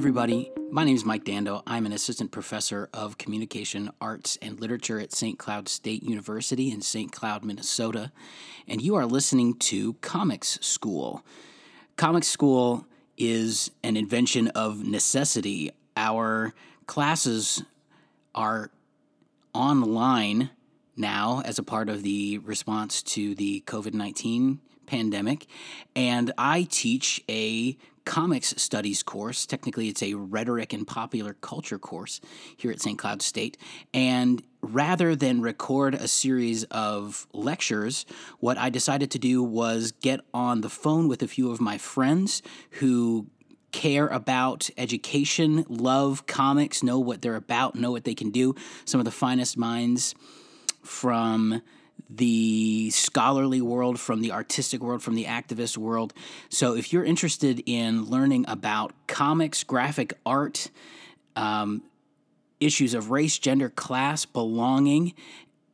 everybody. My name is Mike Dando. I'm an assistant professor of communication, arts, and literature at St. Cloud State University in St. Cloud, Minnesota. And you are listening to Comics School. Comics School is an invention of necessity. Our classes are online now as a part of the response to the COVID 19 pandemic. And I teach a comics studies course. Technically, it's a rhetoric and popular culture course here at St. Cloud State. And rather than record a series of lectures, what I decided to do was get on the phone with a few of my friends who care about education, love comics, know what they're about, know what they can do. Some of the finest minds from the scholarly world, from the artistic world, from the activist world. So, if you're interested in learning about comics, graphic art, um, issues of race, gender, class, belonging,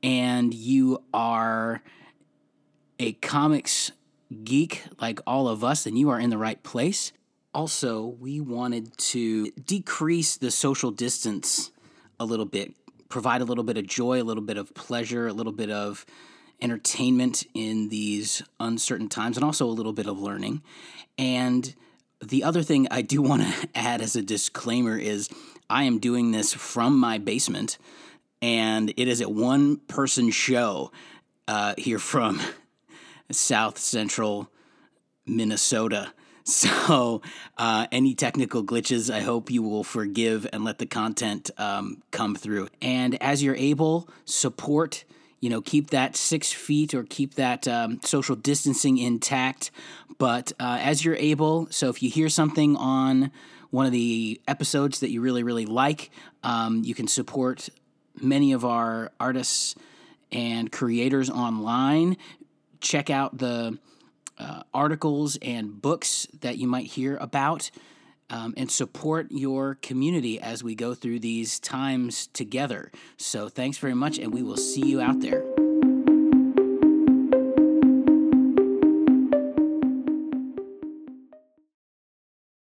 and you are a comics geek like all of us, then you are in the right place. Also, we wanted to decrease the social distance a little bit, provide a little bit of joy, a little bit of pleasure, a little bit of entertainment in these uncertain times, and also a little bit of learning. And the other thing I do want to add as a disclaimer is I am doing this from my basement, and it is a one person show uh, here from South Central Minnesota. So, uh, any technical glitches, I hope you will forgive and let the content um, come through. And as you're able, support. You know, keep that six feet or keep that um, social distancing intact. But uh, as you're able, so if you hear something on one of the episodes that you really, really like, um, you can support many of our artists and creators online. Check out the uh, articles and books that you might hear about um, and support your community as we go through these times together. So, thanks very much, and we will see you out there.